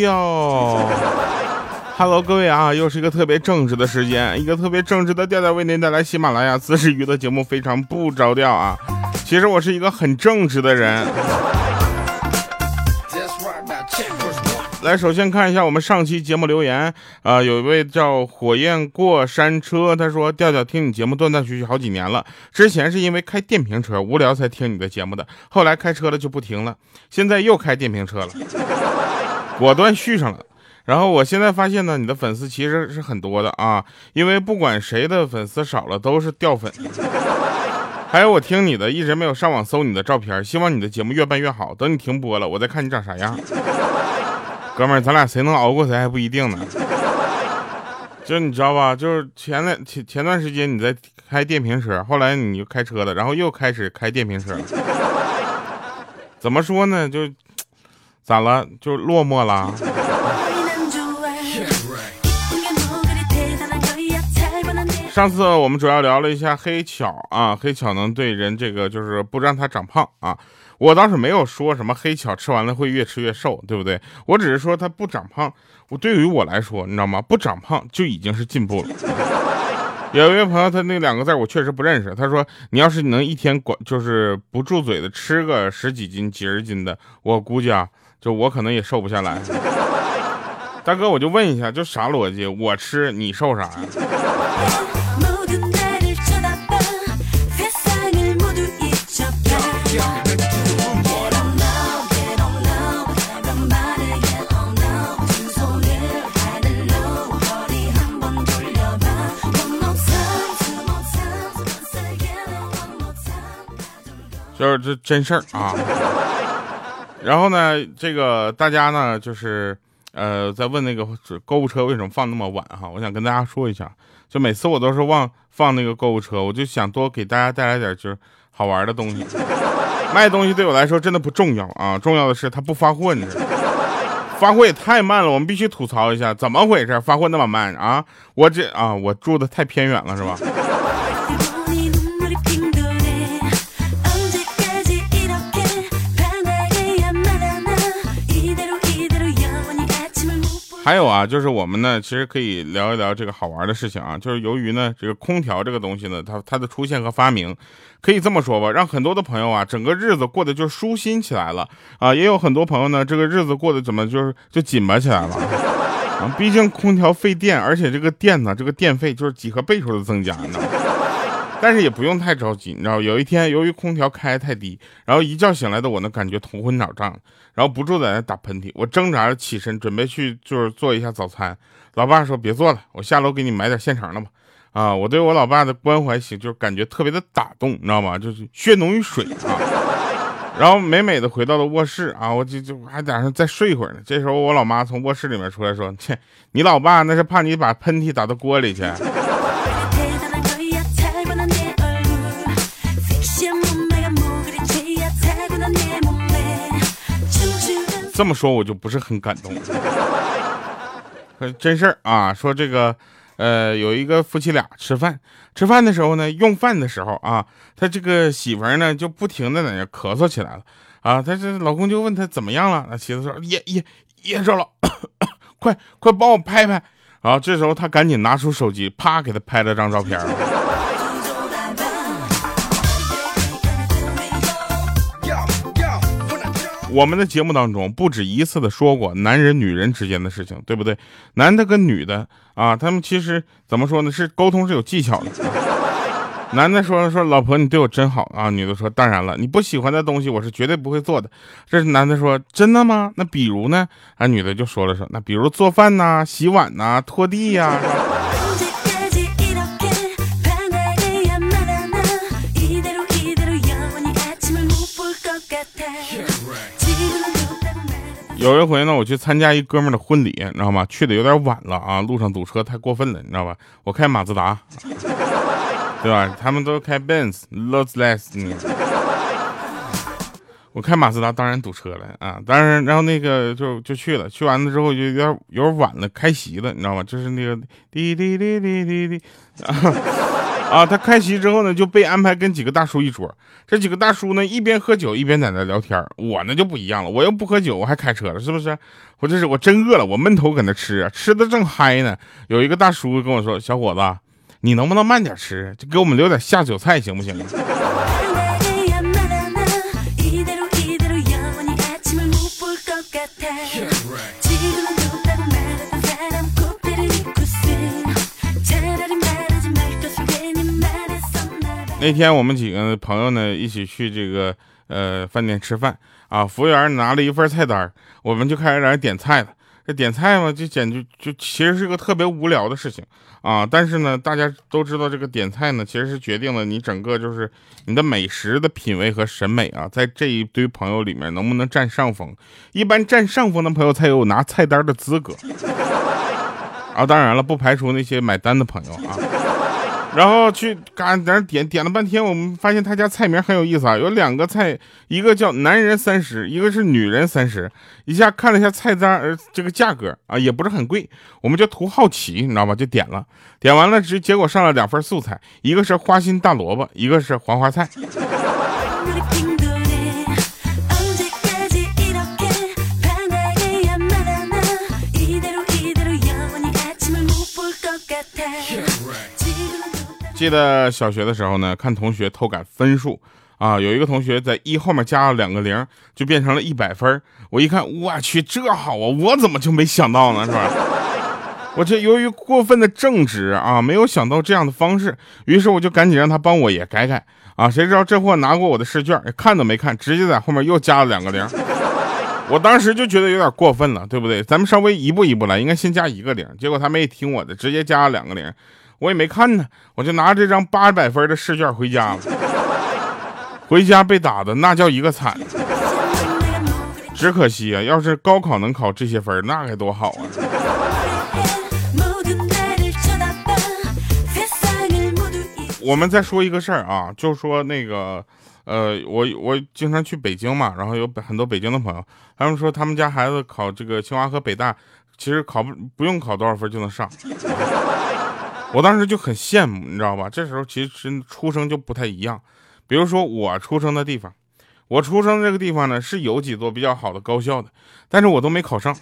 调。Hello，各位啊，又是一个特别正直的时间，一个特别正直的调调为您带来喜马拉雅自制娱乐节目，非常不着调啊。其实我是一个很正直的人。来，首先看一下我们上期节目留言啊，有一位叫火焰过山车，他说调调听你节目断断续续好几年了，之前是因为开电瓶车无聊才听你的节目的，后来开车了就不停了，现在又开电瓶车了，果断续上了。然后我现在发现呢，你的粉丝其实是很多的啊，因为不管谁的粉丝少了都是掉粉。还有我听你的一直没有上网搜你的照片，希望你的节目越办越好。等你停播了，我再看你长啥样。哥们儿，咱俩谁能熬过谁还不一定呢。就你知道吧？就是前段前前段时间你在开电瓶车，后来你就开车了，然后又开始开电瓶车。怎么说呢？就咋了？就落寞了。上次我们主要聊了一下黑巧啊，黑巧能对人这个就是不让他长胖啊。我倒是没有说什么黑巧吃完了会越吃越瘦，对不对？我只是说他不长胖。我对于我来说，你知道吗？不长胖就已经是进步了。有一位朋友，他那两个字我确实不认识。他说：“你要是能一天管就是不住嘴的吃个十几斤、几十斤的，我估计啊，就我可能也瘦不下来。”大哥，我就问一下，就啥逻辑？我吃你瘦啥呀？就是这真事儿啊。然后呢，这个大家呢，就是。呃，在问那个购物车为什么放那么晚哈？我想跟大家说一下，就每次我都是忘放那个购物车，我就想多给大家带来点就是好玩的东西。卖东西对我来说真的不重要啊，重要的是他不发货，你知道？发货也太慢了，我们必须吐槽一下，怎么回事？发货那么慢啊？我这啊，我住的太偏远了是吧？还有啊，就是我们呢，其实可以聊一聊这个好玩的事情啊。就是由于呢，这个空调这个东西呢，它它的出现和发明，可以这么说吧，让很多的朋友啊，整个日子过得就舒心起来了啊。也有很多朋友呢，这个日子过得怎么就是就紧巴起来了啊。毕竟空调费电，而且这个电呢，这个电费就是几何倍数的增加呢。但是也不用太着急，你知道，有一天由于空调开的太低，然后一觉醒来的我呢，感觉头昏脑胀，然后不住在那打喷嚏。我挣扎着起身，准备去就是做一下早餐。老爸说别做了，我下楼给你买点现成的吧。啊，我对我老爸的关怀心，就是感觉特别的打动，你知道吗？就是血浓于水啊。然后美美的回到了卧室啊，我就就还打算再睡一会儿呢。这时候我老妈从卧室里面出来说：“切，你老爸那是怕你把喷嚏打到锅里去。”这么说，我就不是很感动。真事儿啊，说这个，呃，有一个夫妻俩吃饭，吃饭的时候呢，用饭的时候啊，他这个媳妇呢就不停的在那咳嗽起来了啊，他这老公就问他怎么样了，那妻子说噎噎噎着了，快快帮我拍拍。然后这时候他赶紧拿出手机，啪给他拍了张照片。我们的节目当中不止一次的说过男人女人之间的事情，对不对？男的跟女的啊，他们其实怎么说呢？是沟通是有技巧的。男的说说老婆你对我真好啊，女的说当然了，你不喜欢的东西我是绝对不会做的。这是男的说真的吗？那比如呢？啊，女的就说了说那比如做饭呐、洗碗呐、拖地呀。有一回呢，我去参加一哥们的婚礼，你知道吗？去的有点晚了啊，路上堵车太过分了，你知道吧？我开马自达，对吧？他们都开 Benz，Lexus，我开马自达，当然堵车了啊！当然，然后那个就就去了，去完了之后就有点有点晚了，开席了，你知道吗？就是那个滴滴滴滴滴滴，啊，啊他开席之后呢，就被安排跟几个大叔一桌。这几个大叔呢，一边喝酒一边在那聊天。我呢就不一样了，我又不喝酒，我还开车了，是不是？我这是我真饿了，我闷头搁那吃，吃的正嗨呢。有一个大叔跟我说：“小伙子，你能不能慢点吃？就给我们留点下酒菜，行不行？”那天我们几个朋友呢一起去这个呃饭店吃饭啊，服务员拿了一份菜单，我们就开始在那点菜了。这点菜嘛，就简直就其实是个特别无聊的事情啊。但是呢，大家都知道这个点菜呢，其实是决定了你整个就是你的美食的品味和审美啊，在这一堆朋友里面能不能占上风。一般占上风的朋友才有拿菜单的资格 啊。当然了，不排除那些买单的朋友啊。然后去嘎在那点点了半天，我们发现他家菜名很有意思啊，有两个菜，一个叫男人三十，一个是女人三十。一下看了一下菜单，呃，这个价格啊也不是很贵，我们就图好奇，你知道吧？就点了，点完了，直结果上了两份素菜，一个是花心大萝卜，一个是黄花菜。记得小学的时候呢，看同学偷改分数啊，有一个同学在一后面加了两个零，就变成了一百分。我一看，我去，这好啊，我怎么就没想到呢？是吧？我这由于过分的正直啊，没有想到这样的方式，于是我就赶紧让他帮我也改改啊。谁知道这货拿过我的试卷，看都没看，直接在后面又加了两个零。我当时就觉得有点过分了，对不对？咱们稍微一步一步来，应该先加一个零。结果他没听我的，直接加了两个零。我也没看呢，我就拿这张八百分的试卷回家了。回家被打的那叫一个惨，只可惜啊，要是高考能考这些分，那该多好啊！我们再说一个事儿啊，就说那个，呃，我我经常去北京嘛，然后有很多北京的朋友，他们说他们家孩子考这个清华和北大，其实考不不用考多少分就能上。我当时就很羡慕，你知道吧？这时候其实出生就不太一样。比如说我出生的地方，我出生这个地方呢是有几座比较好的高校的，但是我都没考上。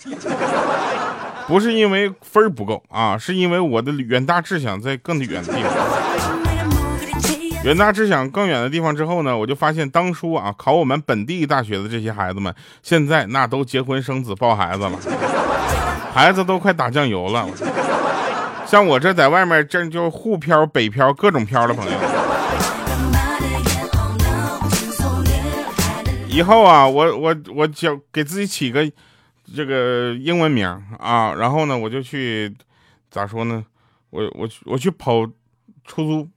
不是因为分不够啊，是因为我的远大志向在更远的地方。远大志向更远的地方之后呢，我就发现当初啊考我们本地大学的这些孩子们，现在那都结婚生子抱孩子了，孩子都快打酱油了。像我这在外面，这就沪漂、北漂，各种漂的朋友。以后啊，我我我叫给自己起个这个英文名啊，然后呢，我就去咋说呢？我我我去跑出租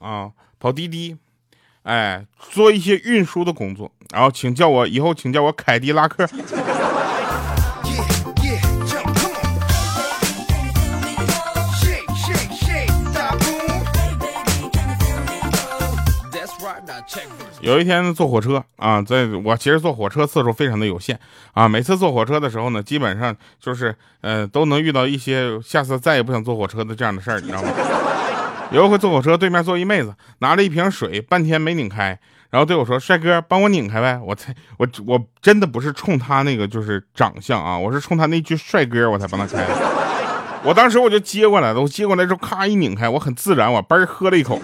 啊，跑滴滴，哎，做一些运输的工作，然后请叫我以后请叫我凯迪拉克。有一天坐火车啊，在我其实坐火车次数非常的有限啊，每次坐火车的时候呢，基本上就是呃都能遇到一些下次再也不想坐火车的这样的事儿，你知道吗？有一回坐火车，对面坐一妹子，拿了一瓶水，半天没拧开，然后对我说：“帅哥，帮我拧开呗。”我才我我真的不是冲他那个就是长相啊，我是冲他那句帅哥我才帮他开。我当时我就接过来了，我接过来之后咔一拧开，我很自然，我嘣喝了一口。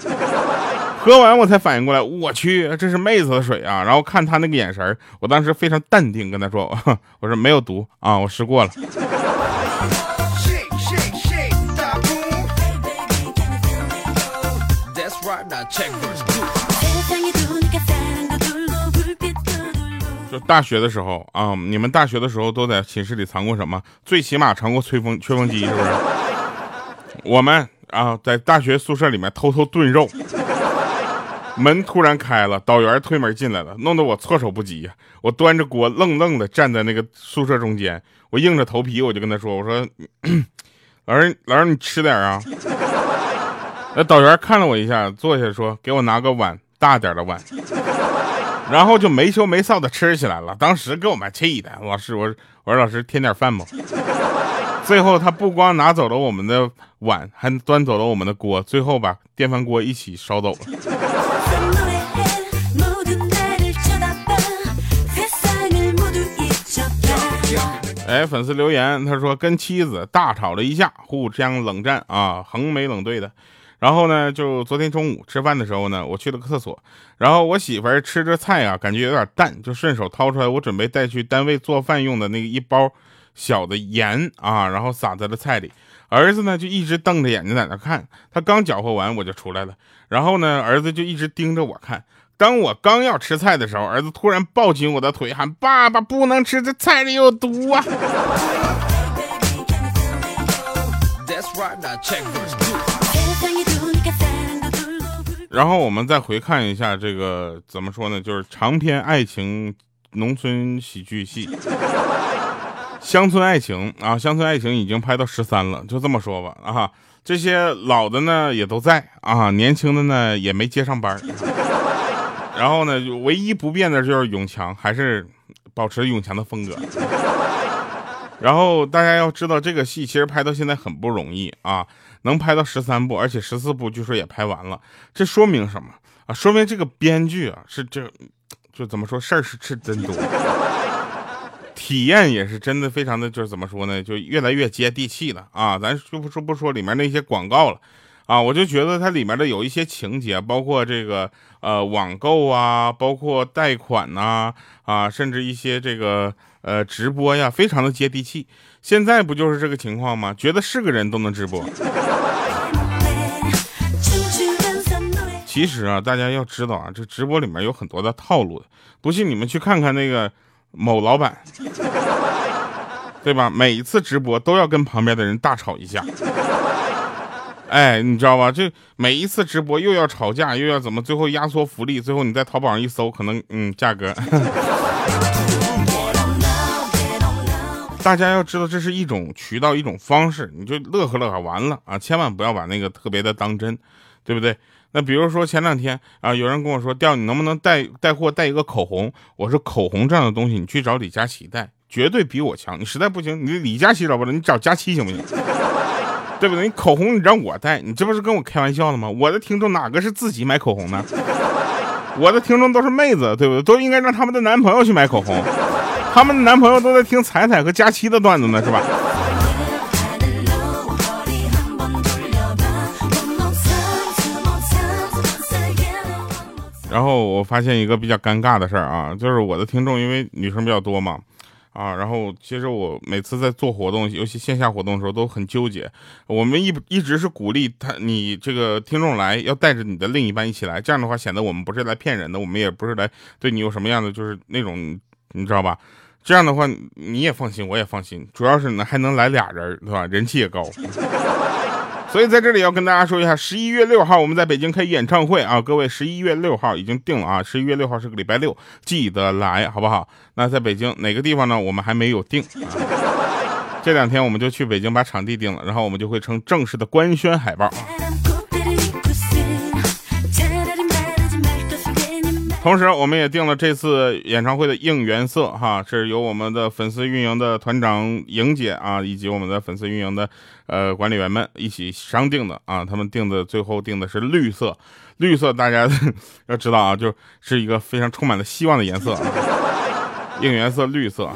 喝完我才反应过来，我去，这是妹子的水啊！然后看他那个眼神我当时非常淡定跟他说：“ 我说没有毒啊，我试过了。”就大学的时候啊，你们大学的时候都在寝室里藏过什么？最起码藏过吹风吹风机，是不是？我们啊，在大学宿舍里面偷偷炖肉。门突然开了，导员推门进来了，弄得我措手不及呀！我端着锅愣愣的站在那个宿舍中间，我硬着头皮我就跟他说：“我说，老师，老师你吃点啊。”那导员看了我一下，坐下说：“给我拿个碗，大点的碗。”然后就没羞没臊的吃起来了。当时给我们气的，老师我我说老师添点饭不？最后他不光拿走了我们的碗，还端走了我们的锅，最后把电饭锅一起烧走了。哎，粉丝留言，他说跟妻子大吵了一架，互相冷战啊，横眉冷对的。然后呢，就昨天中午吃饭的时候呢，我去了个厕所，然后我媳妇儿吃着菜啊，感觉有点淡，就顺手掏出来我准备带去单位做饭用的那个一包小的盐啊，然后撒在了菜里。儿子呢就一直瞪着眼睛在那看，他刚搅和完我就出来了，然后呢，儿子就一直盯着我看。当我刚要吃菜的时候，儿子突然抱紧我的腿，喊：“爸爸，不能吃，这菜里有毒啊！”然后我们再回看一下这个怎么说呢？就是长篇爱情农村喜剧戏，《乡村爱情》啊，《乡村爱情》已经拍到十三了，就这么说吧啊，这些老的呢也都在啊，年轻的呢也没接上班。然后呢，唯一不变的就是永强，还是保持永强的风格。然后大家要知道，这个戏其实拍到现在很不容易啊，能拍到十三部，而且十四部据说也拍完了。这说明什么啊？说明这个编剧啊是这，就怎么说事儿是是真多，体验也是真的非常的，就是怎么说呢？就越来越接地气了啊！咱就不说不说里面那些广告了。啊，我就觉得它里面的有一些情节，包括这个呃网购啊，包括贷款呐，啊，甚至一些这个呃直播呀，非常的接地气。现在不就是这个情况吗？觉得是个人都能直播。其实啊，大家要知道啊，这直播里面有很多的套路的。不信你们去看看那个某老板，对吧？每一次直播都要跟旁边的人大吵一架。哎，你知道吧？这每一次直播又要吵架，又要怎么？最后压缩福利，最后你在淘宝上一搜，可能嗯，价格。大家要知道，这是一种渠道，一种方式，你就乐呵乐呵完了啊！千万不要把那个特别的当真，对不对？那比如说前两天啊，有人跟我说，调你能不能带带货带一个口红？我说口红这样的东西，你去找李佳琦带，绝对比我强。你实在不行，你李佳琦找不着，你找佳琦行不行？对不对？你口红你让我带，你这不是跟我开玩笑呢吗？我的听众哪个是自己买口红呢？我的听众都是妹子，对不对？都应该让他们的男朋友去买口红，他们的男朋友都在听彩彩和佳期的段子呢，是吧？然后我发现一个比较尴尬的事儿啊，就是我的听众因为女生比较多嘛。啊，然后其实我每次在做活动，尤其线下活动的时候都很纠结。我们一一直是鼓励他，你这个听众来要带着你的另一半一起来，这样的话显得我们不是来骗人的，我们也不是来对你有什么样的就是那种，你知道吧？这样的话你也放心，我也放心，主要是呢还能来俩人，对吧？人气也高。所以在这里要跟大家说一下，十一月六号我们在北京开演唱会啊，各位十一月六号已经定了啊，十一月六号是个礼拜六，记得来好不好？那在北京哪个地方呢？我们还没有定啊，这两天我们就去北京把场地定了，然后我们就会成正式的官宣海报。同时，我们也定了这次演唱会的应援色，哈，是由我们的粉丝运营的团长莹姐啊，以及我们的粉丝运营的呃管理员们一起商定的啊。他们定的最后定的是绿色，绿色大家 要知道啊，就是一个非常充满了希望的颜色，应援色绿色。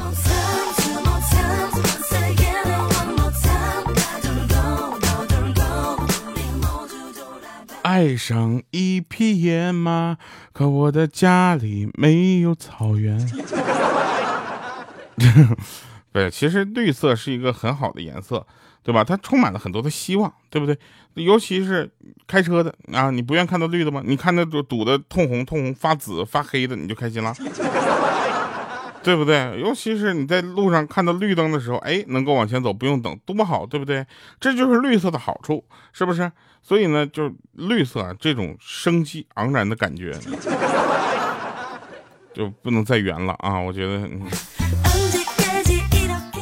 爱上一匹野马，可我的家里没有草原。对，其实绿色是一个很好的颜色，对吧？它充满了很多的希望，对不对？尤其是开车的啊，你不愿看到绿的吗？你看那堵堵的通红、通红发紫、发黑的，你就开心了，对不对？尤其是你在路上看到绿灯的时候，哎，能够往前走，不用等，多好，对不对？这就是绿色的好处，是不是？所以呢，就绿色，这种生机盎然的感觉，就不能再圆了啊！我觉得，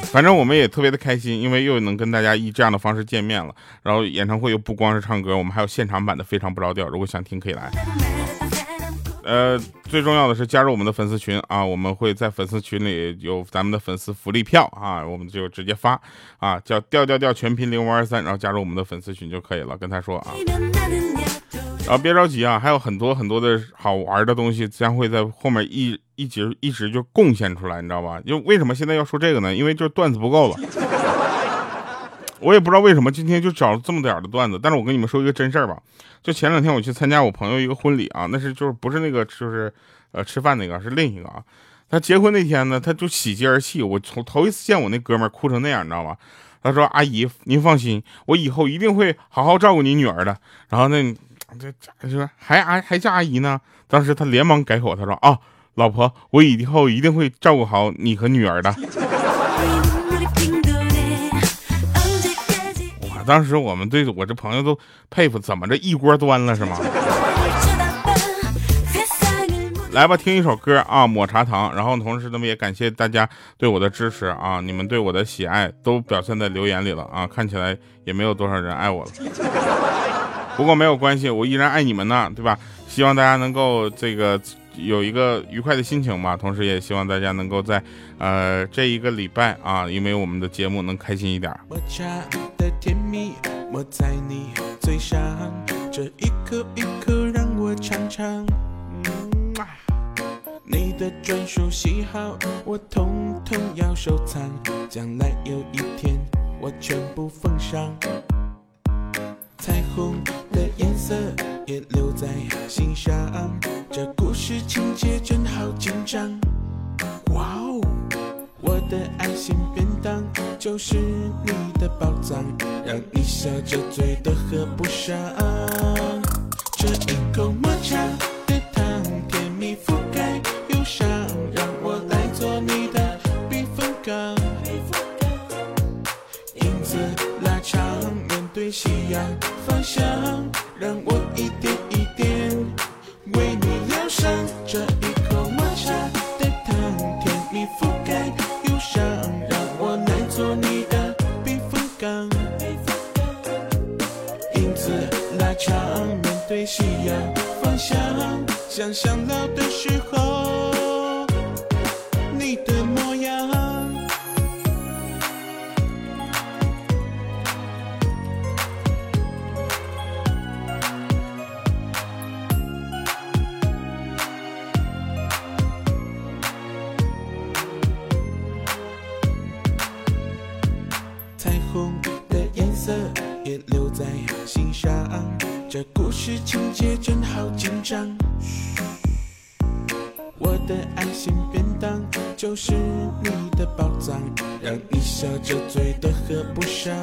反正我们也特别的开心，因为又能跟大家以这样的方式见面了。然后演唱会又不光是唱歌，我们还有现场版的《非常不着调》，如果想听可以来。呃，最重要的是加入我们的粉丝群啊，我们会在粉丝群里有咱们的粉丝福利票啊，我们就直接发啊，叫调调调全拼零五二三，然后加入我们的粉丝群就可以了，跟他说啊。然后别着急啊，还有很多很多的好玩的东西将会在后面一一直一直就贡献出来，你知道吧？就为什么现在要说这个呢？因为就段子不够了。我也不知道为什么今天就找了这么点的段子，但是我跟你们说一个真事儿吧。就前两天我去参加我朋友一个婚礼啊，那是就是不是那个就是呃吃饭那个，是另一个啊。他结婚那天呢，他就喜极而泣。我从头一次见我那哥们儿哭成那样，你知道吗？他说：“阿姨，您放心，我以后一定会好好照顾你女儿的。”然后那。这说还还还叫阿姨呢？当时他连忙改口，他说：“啊，老婆，我以后一定会照顾好你和女儿的。”当时我们对我这朋友都佩服，怎么着一锅端了是吗？来吧，听一首歌啊，抹茶糖。然后同时呢，也感谢大家对我的支持啊，你们对我的喜爱都表现在留言里了啊，看起来也没有多少人爱我了。不过没有关系，我依然爱你们呢，对吧？希望大家能够这个有一个愉快的心情吧，同时也希望大家能够在呃这一个礼拜啊，因为我们的节目能开心一点。抹茶的甜蜜抹在你的专属喜好，我统统要收藏，将来有一天我全部奉上。彩虹的颜色也留在心上，这故事情节真好紧张。哇哦，我的爱心便当就是你的宝藏，让你笑着嘴都合不上。这一口抹茶对夕阳方向，想象老的时候的宝藏，让你笑着嘴都合不上。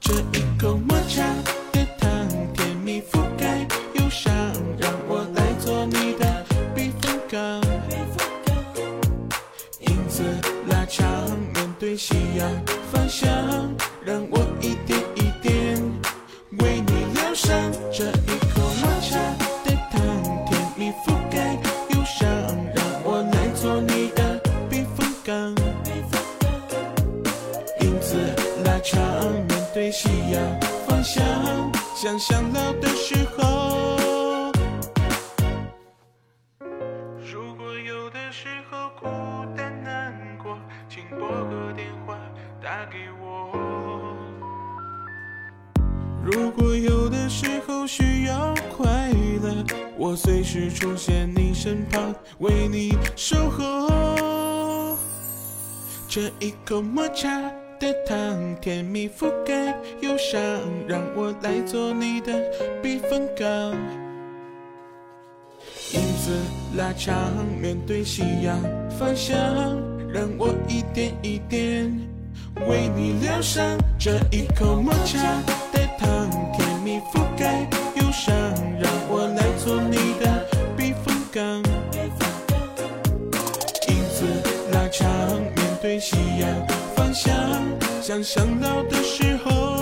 这一口抹茶的糖，甜蜜覆盖忧伤，让我来做你的避风港。影子拉长，面对夕阳方向，让我想想老的时候。如果有的时候孤单难过，请拨个电话打给我。如果有的时候需要快乐，我随时出现你身旁，为你守候。这一口抹茶的糖，甜蜜覆盖忧伤，让我来做你的避风港。影子拉长，面对夕阳方向，让我一点一点为你疗伤。这一口抹茶的。糖甜蜜覆盖忧伤，让我来做你的避风港。影子拉长，面对夕阳想，想想老的时候。